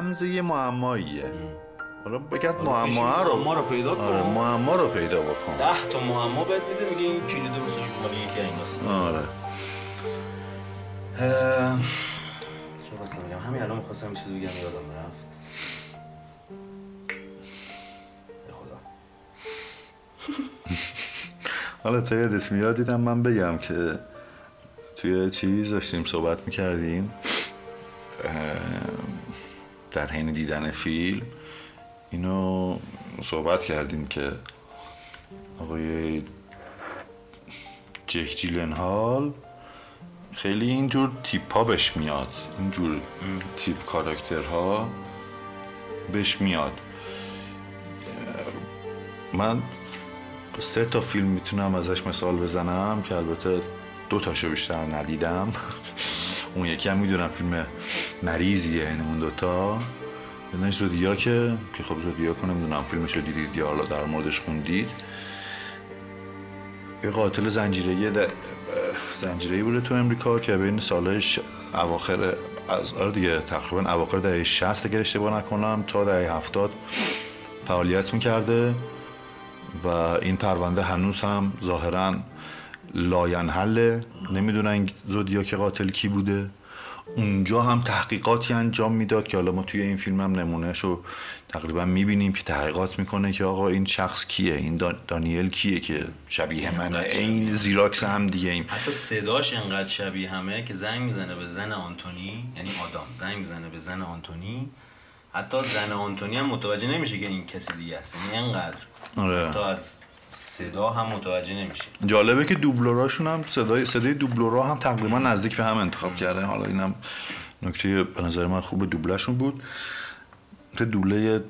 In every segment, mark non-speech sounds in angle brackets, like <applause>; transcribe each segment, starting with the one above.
رمز یه معماییه. حالا بگرد معما رو. معما رو پیدا کن. آره معما رو پیدا بکن. ده تا معما بهت میده میگه این کلید رو مثلا مال یکی این داستان آره. چه خواستم بگم همین الان می‌خواستم یه چیزی بگم یادم رفت. خدا. حالا تا یادت میاد دیدم من بگم که توی چیز داشتیم صحبت می‌کردیم. در حین دیدن فیلم اینو صحبت کردیم که آقای جک جیلنهال خیلی اینجور تیپ ها بهش میاد اینجور تیپ کاراکترها بهش میاد. من سه تا فیلم می‌تونم ازش مثال بزنم که البته دو تاشو بیشتر ندیدم. اون یکی هم می‌دونم فیلم مریضیه این اون دوتا. یه زودیاکه که خب زودیاک نمی‌دونم فیلمشو دیدید یا حالا در موردش خوندید. یه قاتل زنجیره‌ای در... زنجیره‌ای بوده تو امریکا که بین سالهای ش... اواخر از آره دیگه تقریبا اواخر دهه 60 اگر اشتباه نکنم تا دهه 70 فعالیت می‌کرده و این پرونده هنوز هم ظاهرا لاینحله نمی‌دونن زودیاک قاتل کی بوده. اونجا هم تحقیقاتی انجام می‌داد که حالا ما توی این فیلم هم نمونهش رو تقریبا می‌بینیم که تحقیقات می‌کنه که آقا این شخص کیه؟ این دانیل کیه که شبیه منه؟ این زیراکس هم دیگه این حتی صداش انقدر شبیه همه که زنگ می‌زنه به زن آنتونی یعنی آدام زنگ می‌زنه به زن آنتونی. حتی زن آنتونی هم متوجه نمیشه که این کسی دیگه است. یعنی انقدر آره. حتی از صدا هم متوجه نمیشه. جالبه که دوبلوراشون هم صدای صدای دوبلورا هم تقریبا نزدیک به هم انتخاب کرده حالا اینم نکته به نظر من خوب دوبلشون بود. که دوبله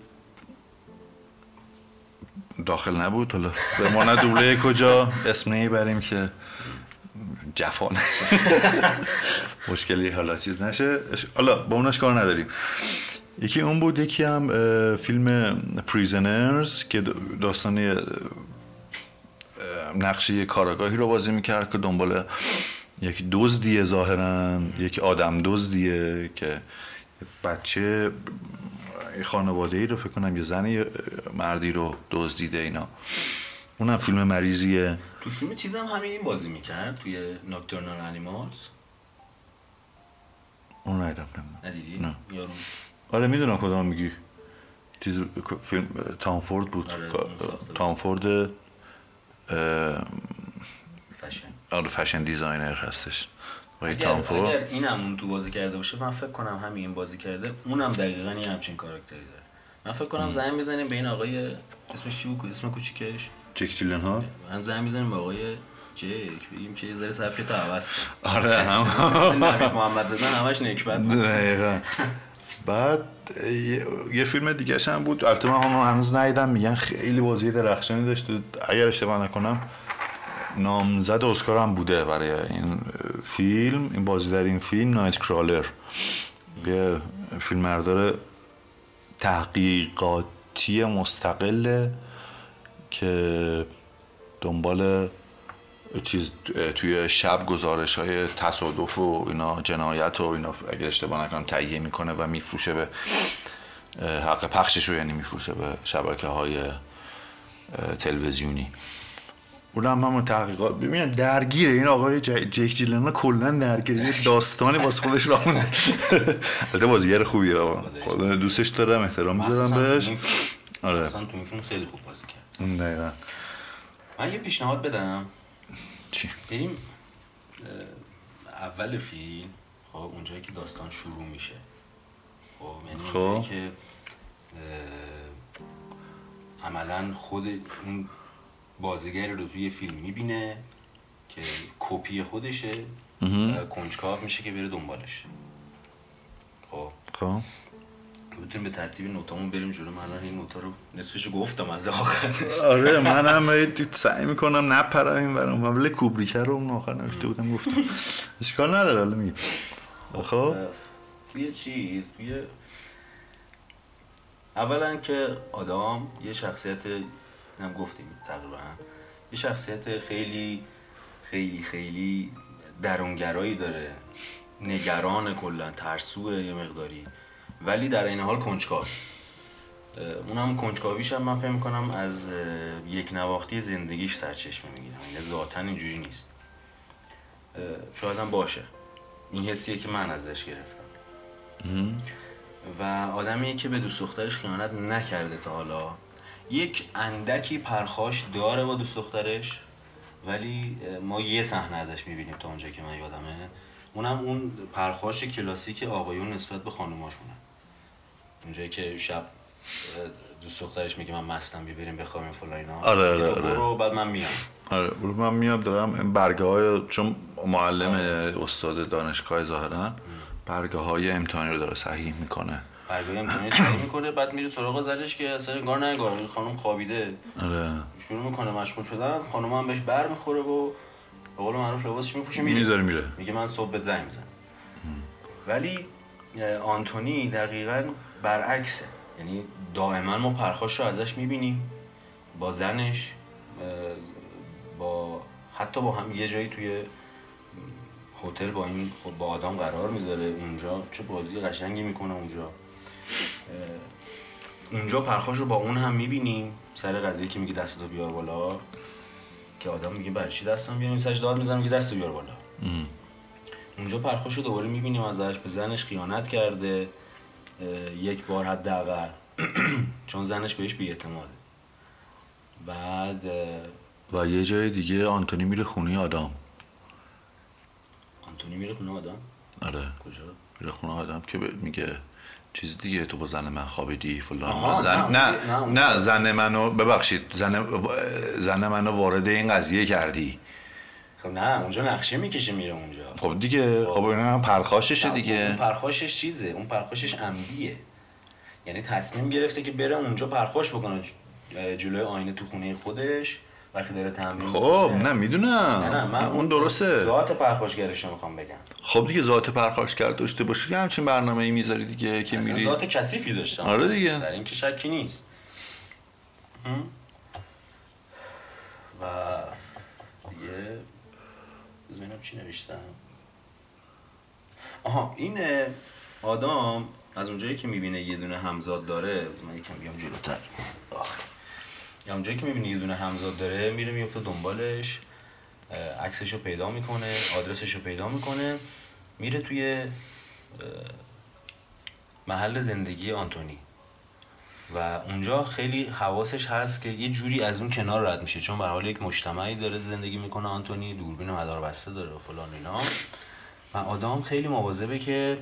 داخل نبود. حالا به ما دوبله کجا اسم نمی‌بریم که جفان. <laughs> مشکلی حالا چیز نشه. حالا با اونش کار نداریم. یکی اون بود یکی هم فیلم پریزنرز که داستان نقش یه کاراگاهی رو بازی می‌کرد که دنبال یک دزدیه ظاهرا یک آدم دزدیه که بچه خانواده ای رو فکر کنم یه زن یه مردی رو دزدیده اینا. اونم فیلم مریضیه. تو فیلم چیز هم همین این بازی می‌کرد توی ناکتورنال انیمالز اون ندیدم ندیدی؟ نه. یارو. آره می‌دونم کدام میگی. چیز فیلم Tom Ford بود. آره، Tom Ford fashion آره fashion designer هستش. اگر, اگر این هم اون تو بازی کرده باشه من فکر کنم همین این بازی کرده اونم دقیقا یه همچین کاراکتری داره. من فکر کنم زنگ بزنیم به این آقای اسمش چی بود؟ اسم کوچیکش؟ Jake Gyllenhaal من زنگ می‌زنیم به آقای جک بگیم که یه ذره سبک تو عوض آره هم <laughs> محمد زدن همش نکبت. دقیقا. <laughs> بعد یه, فیلم دیگه هم بود. البته من اونو هنوز ندیدم. میگن خیلی بازی درخشانی داشت اگر اشتباه نکنم نامزد اسکار هم بوده برای این فیلم. این بازی در این فیلم نایت کرالر. یه فیلم مردار تحقیقاتی مستقله که دنبال چیز توی شب گزارش های تصادف و اینا جنایت و اینا اگر اشتباه نکنم تهیه می‌کنه و میفروشه به حق پخشش رو یعنی میفروشه به شبکه های تلویزیونی. اون هم همون تحقیقات. ببینید درگیره. این آقای جک جیلن کلا درگیره یه داستانی واسه خودش راه مونده. البته بازیگر خوبیه خدا دوستش دارم احترام می‌ذارم بهش. آره. اصلا تو خیلی خوب بازی کرد. دقیقاً. من یه پیشنهاد بدم. چی؟ بریم اول فیلم خب اونجایی که داستان شروع میشه. خب یعنی خب. که عملا خود اون بازیگر رو توی فیلم می‌بینه که کپی خودشه کنجکاو میشه که بره دنبالش. خب. خب. می‌تونیم به ترتیب نوتامون بریم جلو. من این نوتا رو نصفشو گفتم از آخر. آره من هم سعی می‌کنم نپرم این برام ولی کوبریکر رو اون آخر نوشته بودم گفتم. اشکال نداره حالا میگم خب. توی چیز توی اولا که آدم یه شخصیت هم گفتیم تقریبا یه شخصیت خیلی خیلی خیلی درونگرایی داره. نگران کلا ترسوه یه مقداری. ولی در این حال کنجکاو. اه، اون هم کنجکاویش هم من فکر می‌کنم از یک نواختی زندگیش سرچشمه می‌گیرم. یعنی ذاتا اینجوری نیست. شاید هم باشه. این حسیه که من ازش گرفتم. و آدمیه که به دوست دخترش خیانت نکرده تا حالا. یک اندکی پرخاش داره با دوست دخترش ولی ما یه صحنه ازش می‌بینیم تا اونجا که من یادمه. اونم اون پرخاش کلاسیک آقایون نسبت به خانوماشونه. اونجایی که شب دوست دخترش میگه من مستم بیا بریم بخوابیم فلان اینا. آره، آره، آره. برو بعد من میام. آره برو من میام دارم. این برگه های چون معلم استاد دانشگاه ظاهرا برگه های امتحانی رو داره صحیح می‌کنه. برگاه امتحانی صحیح می‌کنه بعد میره سراغ زدش که اصلا انگار این خانم خوابیده. آره. شروع می‌کنه مشغول شدن. خانم هم بهش بر می‌خوره و به قول معروف لباسش میپوشه میره. می‌ذاره میره. میگه من صبح بهت زنگ می‌زنم. ولی آنتونی دقیقا برعکسه. یعنی دائما ما پرخاش رو ازش می‌بینیم. با زنش با حتی با هم یه جایی توی هتل با این خب با آدم قرار می‌ذاره. اونجا چه بازی قشنگی می‌کنه اونجا. اونجا پرخاش رو با اون هم می‌بینیم. سر قضیه که میگه دستتو بیار بالا که آدم میگه برای چی دستم بیارم این سرش داد می‌زنم میگه دستو بیار بالا. اونجا پرخاش رو دوباره می‌بینیم ازش. به زنش خیانت کرده. یک بار حداقل. <clears throat> چون زنش بهش بیاعتماده. بعد و یه جای دیگه آنتونی میره خونه آدم. آنتونی میره خونه آدم؟ آره. کجا؟ میره خونه آدم که میگه چیز دیگه تو با زن من خوابیدی فلان. زن... نه، نه نه، نه زن منو ببخشید زن زن منو وارد این قضیه کردی. خب نه اونجا نقشه می‌کشه میره اونجا. خب دیگه خب اینا هم پرخاششه اون دیگه. پرخاشش چیزه؟ اون پرخاشش عمدیه یعنی تصمیم گرفته که بره اونجا پرخاش بکنه. جلوی آینه تو خونه خودش وقتی داره تمرین خب. نه می‌دونم. نه نه من اون درسته. ذات پرخاشگرش رو می‌خوام بگم. خب دیگه ذات پرخاش کرد داشته باشه که همچین برنامه ای می‌ذاری دیگه که میری. ذات کثیفی داشتم. آره دیگه. در این که شکی نیست؟ و دیگه ببینم چی نوشتم؟ آها این آدم از اونجایی که می‌بینه یه دونه همزاد داره من یکم بیام جلوتر. آخ. یا اونجایی که می‌بینه یه دونه همزاد داره میره میفته دنبالش عکسش رو پیدا می‌کنه آدرسش رو پیدا می‌کنه میره توی محل زندگی آنتونی. و اونجا خیلی حواسش هست که یه جوری از اون کنار رد میشه. چون به یک مجتمعی داره زندگی می‌کنه. آنتونی دوربین مدار بسته داره و فلان اینا. و آدم خیلی مواظبه که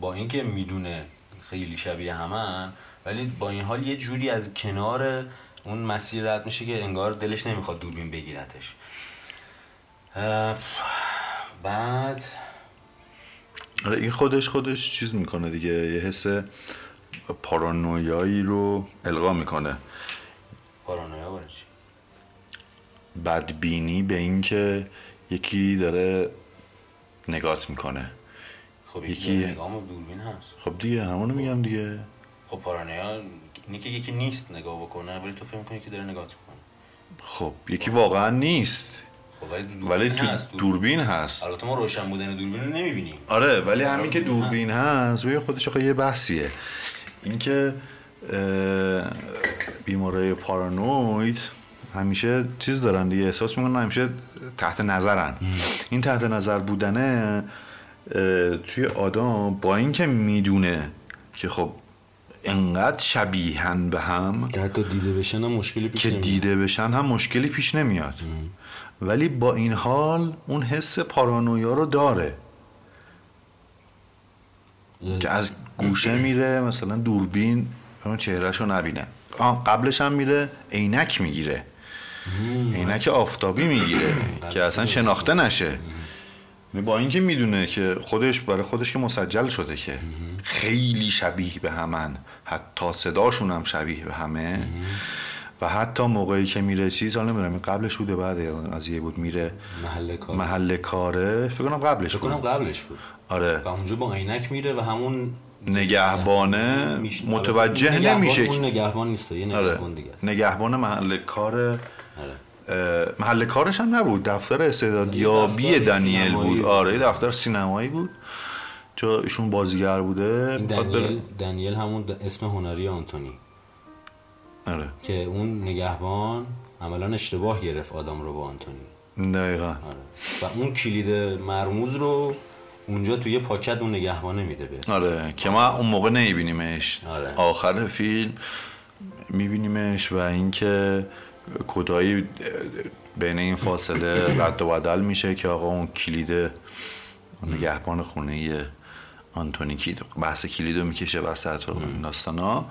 با اینکه می‌دونه خیلی شبیه همن ولی با این حال یه جوری از کنار اون مسیر رد میشه که انگار دلش نمی‌خواد دوربین بگیرتش. بعد این خودش خودش چیز می‌کنه دیگه یه حس پارانویایی رو القا می‌کنه. پارانویا برای چی؟ بدبینی به اینکه یکی داره نگات می‌کنه. خب یکی- نگاه دوربین هست. خب دیگه همونو میگم دیگه. خب پارانویا اینه که یکی نیست نگاه بکنه ولی تو فکر می‌کنی که داره نگاه می‌کنه. خب یکی واقعا نیست. خب ولی دوربین ولی تو هست دوربین هست. البته ما روشن بودن دوربین رو نمی‌بینیم. آره ولی همین که دوربین هست ببین خودش آخه یه بحثیه. اینکه اه، بیمارای پارانوید همیشه چیز دارن دیگه احساس می‌کنن همیشه تحت نظرن. این تحت نظر بودنه توی آدم با اینکه می‌دونه که خب انقدر شبیهن به هم که حتی دیده بشن هم مشکلی پیش که نمیاد. دیده بشن هم مشکلی پیش نمیاد. ولی با این حال اون حس پارانویا رو داره. که از گوشه میره مثلا دوربین اون چهرهش رو نبینه. قبلش هم میره عینک می‌گیره. عینک آفتابی می‌گیره که اصلا شناخته نشه. یعنی با اینکه می‌دونه که خودش برای خودش که مسجل شده که خیلی شبیه به همن. حتی صداشون هم شبیه به همه. و حتی موقعی که میره چیز حالا نمی‌دونم قبلش بوده بعد از یه بود میره محل کار محل کاره. فکر کنم قبلش فکر کنم قبلش بود. آره. و اونجا با عینک میره و همون نگهبانه متوجه نگهبان- نمیشه اون نگهبان نیست یه آره. نگهبان دیگه است. نگهبان محل کار آره. محل کارش هم نبود. دفتر استعدادیابی سینمایی بود. آره دفتر سینمایی بود. چون ایشون بازیگر بوده. دنیل, دنیل همون اسم هنری آنتونی. آره. که اون نگهبان عملا اشتباه گرفت آدم رو با آنتونی. دقیقا. آره. و اون کلید مرموز رو اونجا توی پاکت اون نگهبانه میده به آره. که ما اون موقع نمیبینیمش. آره. آخر فیلم میبینیمش و اینکه کدایی بین این فاصله رد و بدل میشه که آقا اون کلید نگهبان خونه آنتونی کید بحث کلیدو می‌کشه وسط و این داستانا. این-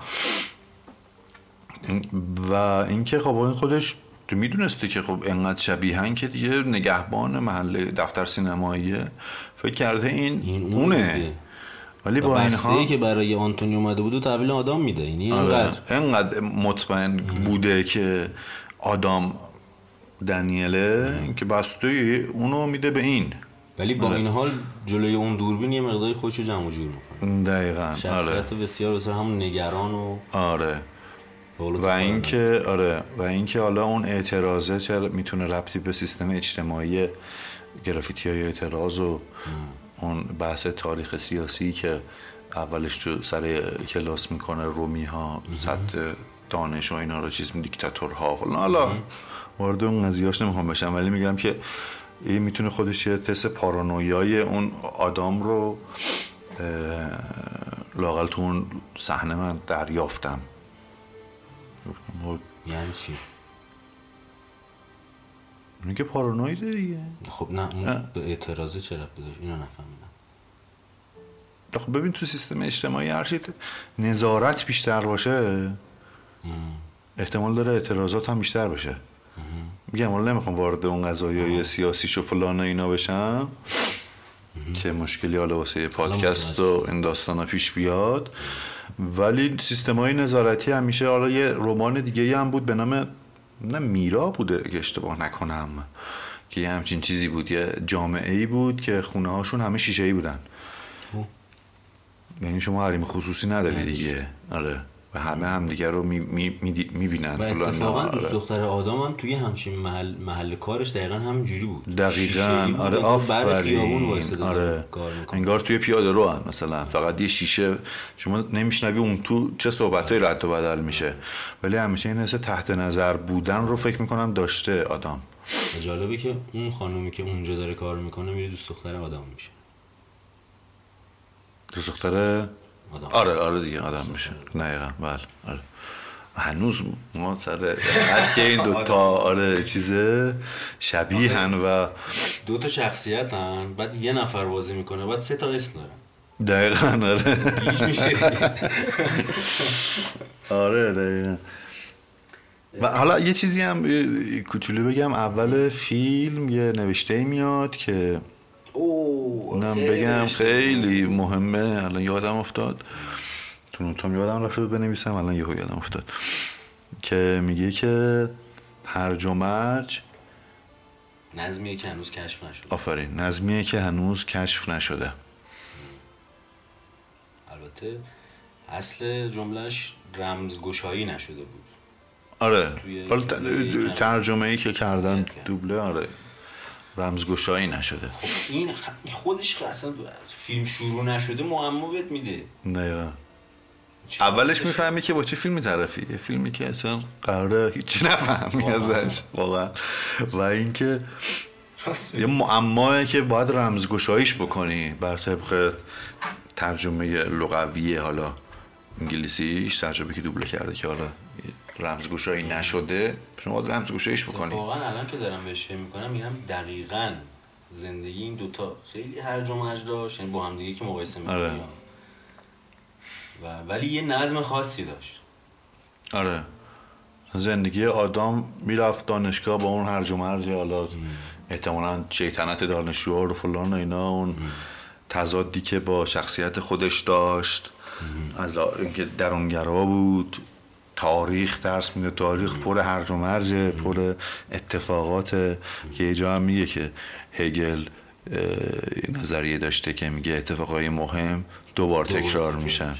و اینکه خب این خودش تو می‌دونسته که خب انقدر شبیهن که دیگه نگهبان محل دفتر سینماییه. فکر کرده این, این اون اونه. دیگه. ولی با این ای که برای آنتونی اومده بود و تحویل آدم میده. یعنی آره. اینقدر. انقدر مطمئن بوده که آدام دنیله که بسته اونو میده به این. ولی با آره. این حال جلوی اون دوربین یه مقداری خودش رو جمع جور می‌کنه. دقیقا. آره. شخصیت بسیار بسیار همون نگران و آره. و اینکه آره و اینکه حالا اون اعتراضه چه می‌تونه ربطی به سیستم اجتماعی گرافیتی های اعتراض و اون بحث تاریخ سیاسی که اولش تو سر کلاس می‌کنه رومی ها سطح دانش و اینا رو چیز دیکتاتورها. فلان حالا وارد اون قضیهاش نمی‌خوام بشم ولی میگم که این می‌تونه خودش یه تست پارانویای اون آدم رو لاقل تو اون صحنه من دریافتم. یعنی چی؟ اون که پارانویده دیگه. خب نه اون اه. به اعتراضه چه ربطی داشت؟ اینو نفهمیدم. خب ببین تو سیستم اجتماعی هر نظارت بیشتر باشه احتمال داره اعتراضات هم بیشتر بشه میگم حالا نمی‌خوام وارد اون قضایای سیاسی و فلان و اینا بشم. که مشکلی حالا واسه پادکست و این داستانا پیش بیاد. ولی سیستم های نظارتی همیشه حالا یه رمان دیگه هم بود به نام نه میرا بوده اگه اشتباه نکنم که یه همچین چیزی بود یه جامعه ای بود که خونه هاشون همه شیشه ای بودن. خب. یعنی شما حریم خصوصی نداری دیگه. آره. و همه هم دیگه رو می‌بینن و اتفاقا دوست دختر آدم هم توی همچین محل, محل کارش دقیقا همین جوری بود. دقیقا آره آفرین آره. انگار توی پیاده رو هن مثلا. فقط یه شیشه. شما نمیشنوی اون تو چه صحبت رد و بدل میشه. ولی همیشه این حس تحت نظر بودن رو فکر می‌کنم داشته آدم. جالبه که اون خانومی که اونجا داره کار می‌کنه میره دوست دختر آدم میشه. دوست دختر آدم آره آره دیگه آدم میشه. دقیقا بله آره. هنوز ما سر هر که این دوتا <laughs> آره چیزه شبیه هن و دو تا شخصیت هن بعد یه نفر بازی می‌کنه بعد سه تا اسم دارن دقیقا آره. <laughs> آره دقیقا. و حالا یه چیزی هم کوچولو بگم اول فیلم یه نوشته میاد که اوه خیلی بگم. خیلی مهمه. الان یادم افتاد. تو نوتام یادم رفته بنویسم الان یهو یادم افتاد. که میگه که هرج و مرج نظمیه که هنوز کشف نشده. آفرین نظمیه که هنوز کشف نشده. البته اصل جملهش رمزگشایی نشده بود. آره. حالا ترجمه ای که کردن. دوبله آره. رمزگشایی نشده. این خودش که اصلا فیلم شروع نشده معما بهت میده. دقیقا. اولش می‌فهمی که با چه فیلمی طرفی؟ یه فیلمی که اصلا قراره هیچی نفهمی. ازش واقعا. و اینکه یه معماه که باید رمزگشاییش بکنی بر طبق ترجمه لغوی حالا انگلیسیش ترجمه که دوبله کرده که حالا رمزگشایی نشده شما باید رمزگشاییش بکنی. واقعا الان که دارم بهش می‌کنم میگم دقیقا زندگی این دوتا خیلی هرج و مرج داشت یعنی با هم دیگه که مقایسه می‌کنی آره. و ولی یه نظم خاصی داشت. آره. زندگی آدم می‌رفت دانشگاه با اون هرج و مرج حالا احتمالا شیطنت دانشجوها رو فلان و اینا اون تضادی که با شخصیت خودش داشت از اینکه درونگرا بود تاریخ درس میده تاریخ پر هرج و مرج پر اتفاقات که یه جا هم میگه که هگل نظریه داشته که میگه اتفاقای مهم دو بار دو بار تکرار میشن.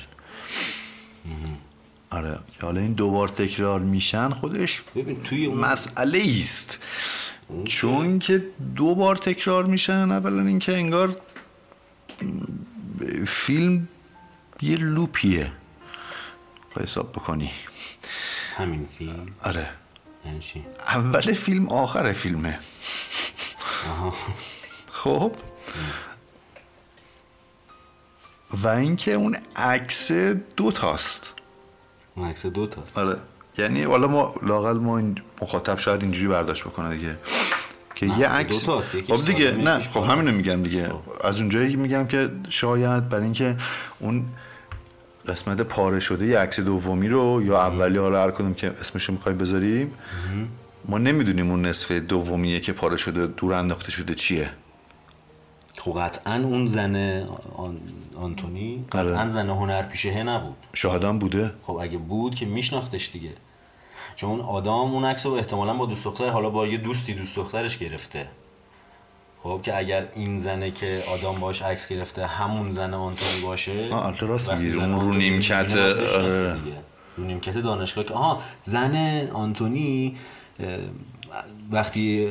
آره حالا این دوبار تکرار میشن خودش ببین توی مسئله است چون که دو بار تکرار میشن اولا اینکه انگار فیلم یه لوپیه. حساب بکنی. همین فیلم؟ آره. یعنی اول فیلم آخر فیلمه. آها. خب. و اینکه اون عکس دو تاست. اون عکس دو تاست. آره. یعنی حالا ما لاقل ما این مخاطب شاید اینجوری برداشت بکنه دیگه. که یه عکس خب دیگه نه خب. همینو میگم دیگه. از اونجایی میگم که شاید برای اینکه اون قسمت پاره شده یه عکس دومی رو یا اولی حالا هر کدوم که اسمشو می‌خوای بذاریم. ما نمی‌دونیم اون نصف دومیه که پاره شده دور انداخته شده چیه. خب قطعا اون زن آن... آنتونی آره. قطعا زن هنرپیشه نبود. شاهدان بوده. خب اگه بود که میشناختش دیگه. چون اون آدم اون عکس رو احتمالا با دوست دختر حالا با یه دوستی دوست دخترش گرفته. خب که اگر این زنه که آدم باش عکس گرفته همون زن آنتونی باشه آه، آره، راست وقتی میگی. اون رو نیمکت، آره. رو نیمکت دانشگاه که آها زن آنتونی وقتی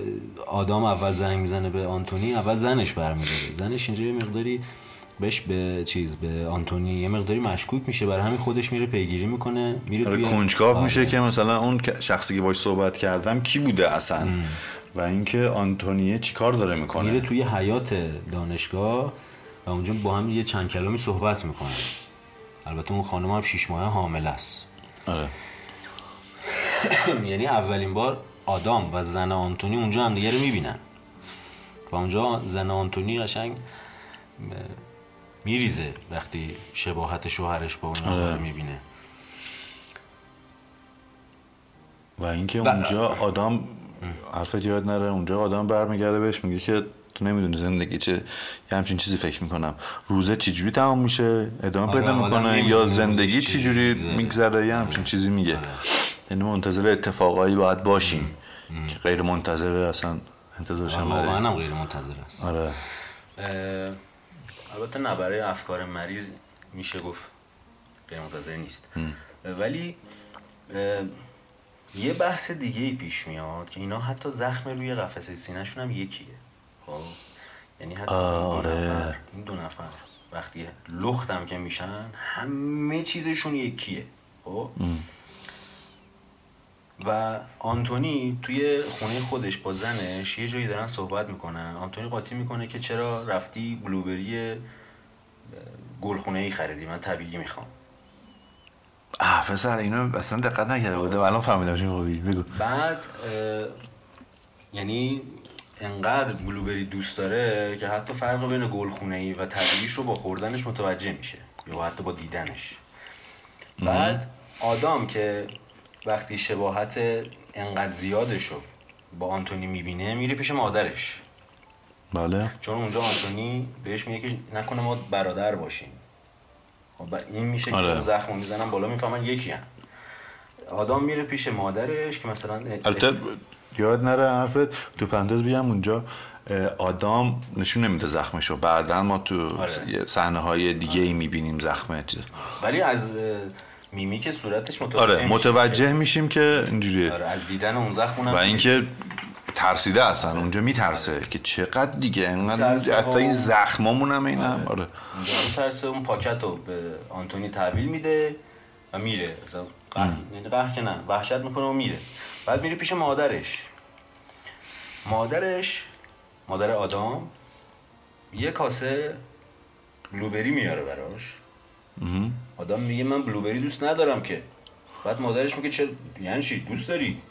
آدم اول زنگ می‌زنه به آنتونی اول زنش برمیداره زنش اینجا یه مقداری بهش به چیز به آنتونی یه مقداری مشکوک میشه برای همین خودش میره پیگیری می‌کنه میره آره کنجکاو آره. میشه که مثلا اون شخصی که باش صحبت کردم کی بوده اصلا و اینکه آنتونیه چیکار داره می‌کنه؟ میره توی حیات دانشگاه و اونجا با هم یه چند کلامی صحبت می‌کنه. البته اون خانم هم شیش ماه حامل است. آره. <coughs> یعنی اولین بار آدام و زن آنتونی اونجا هم دیگه رو می‌بینن. و اونجا زن آنتونی قشنگ میریزه وقتی شباهت شوهرش با اون آره. رو می‌بینه. و اینکه اونجا آدم حرفت یاد نره. اونجا آدم برمیگرده بهش میگه که تو نمی‌دونی زندگی چه یه همچین چیزی فکر می‌کنم. روزه چجوری تمام میشه؟ ادامه آره، پیدا می‌کنه؟ یا زندگی چجوری می‌گذره. یه همچین چیزی میگه. آره. یعنی منتظر اتفاقایی باید باشیم که غیر منتظره اصلا انتظارش هم واقعا. هم غیر منتظر است. آره. البته نه برای افکار مریض میشه گفت غیر منتظر نیست. ولی یه بحث دیگه ای پیش میاد که اینا حتی زخم روی قفسه سینهشون هم یکیه. خب؟ یعنی حتی آره. نفر این دو نفر وقتی لختم که میشن همه چیزشون یکیه. خب؟ و آنتونی توی خونه خودش با زنش یه جایی دارن صحبت می‌کنن. آنتونی قاطی می‌کنه که چرا رفتی بلوبری گلخونه ای خریدی؟ من طبیعی می‌خوام. آه پسر اینو اصلا دقت نکرده بوده. الان فهمیدم چی بگی. بگو. بعد یعنی انقدر بلوبری دوست داره که حتی فرق بین گلخونه ای و طبیعیش رو با خوردنش متوجه میشه. یا حتی با دیدنش. بعد آدام که وقتی شباهت انقدر زیادش رو با آنتونی می‌بینه میره پیش مادرش. بله. چون اونجا آنتونی بهش میگه که نکنه ما برادر باشیم. و این میشه که آره. اون زخم می‌زنن بالا می‌فهمن یکی هم آدم میره پیش مادرش که مثلا البته یاد نره حرفت تو پنداز بیام اونجا آدام نشون نمیده زخمشو. بعدا ما تو آره. صحنه های دیگه ای می‌بینیم زخمه چیز. ولی از اه، میمیک صورتش متوجه آره میشیم متوجه که- میشیم که اینجوریه. آره از دیدن اون زخم و اینکه ترسیده اصلا اونجا میترسه که چقدر دیگه انقدر حتی این زخمامون هم این هم آره. اونجا میترسه. اون پاکت رو به آنتونی تحویل میده و میره. یعنی قهر که نه. وحشت می‌کنه و میره. بعد میره پیش مادرش. مادرش مادر آدام یه کاسه بلوبری میاره براش. آدم میگه من بلوبری دوست ندارم که. بعد مادرش میگه چه یعنی چی؟ دوست داری؟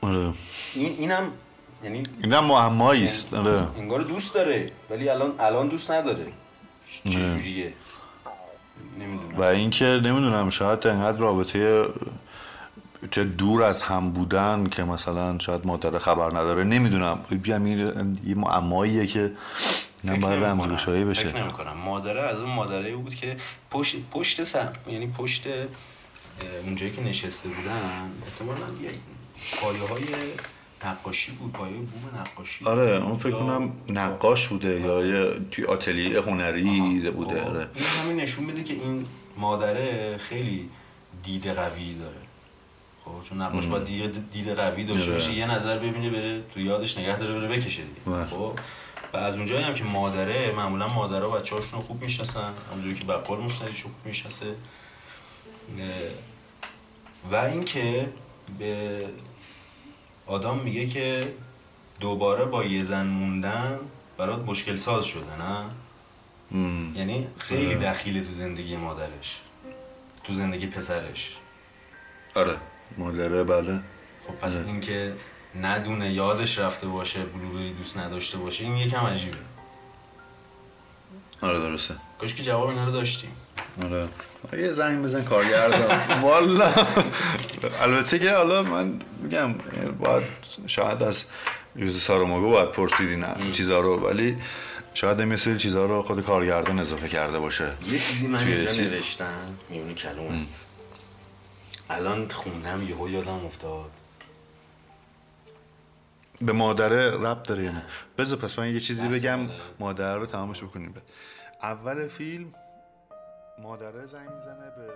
آره. این اینم یعنی این هم معمایی است آره. انگار دوست داره ولی الان الان دوست نداره. چجوریه نمی‌دونم. و اینکه نمی‌دونم شاید انقدر رابطه چه دور از هم بودن که مثلا شاید مادر خبر نداره نمی‌دونم. بیام این یه معماییه که نه باید رمزگشایی بشه. فکر نمی‌کنم. مادره از اون مادره بود که پشت پشت سر یعنی پشت اونجایی که نشسته بودن احتمالاً یه پایه های نقاشی بود پایه بوم نقاشی. آره. اون فکر کنم نقاش بوده یا یه توی آتلیه هنری بوده خب، آره. این همین نشون میده که این مادره خیلی دید قوی داره. خب چون نقاش باید دید, دید قوی داشته آره. باشه یه نظر ببینه بره تو یادش نگه داره بره بکشه دیگه. بله. خب. و از اونجایی هم که مادره معمولا مادرها بچه‌هاشون رو خوب می‌شناسن همونجوری که بقال مشتریش رو خوب می‌شناسه. و اینکه به آدم میگه که دوباره با یه زن موندن برات مشکل ساز شده نه. یعنی خیلی آره. دخیله تو زندگی مادرش تو زندگی پسرش. آره. مادره بله. خب پس آره. اینکه ندونه یادش رفته باشه بلوبری دوست نداشته باشه این یکم عجیبه. آره درسته. کاش که جواب اینا رو داشتیم. آره. یه زنگ بزن کارگردان. <laughs> والا. البته که حالا من میگم باید شاید از یوز ساراماگو باید پرسید این چیزا رو ولی شاید این مثل چیزا رو خود کارگردان اضافه کرده باشه. یه چیزی من اینجا نوشتم میونی کلمات الان خوندم یهو یادم افتاد. به مادره رب داره یا نه؟ بذار پس من یه چیزی بگم مادره. مادر رو تمامش بکنیم. اول فیلم مادره زنگ می‌زنه به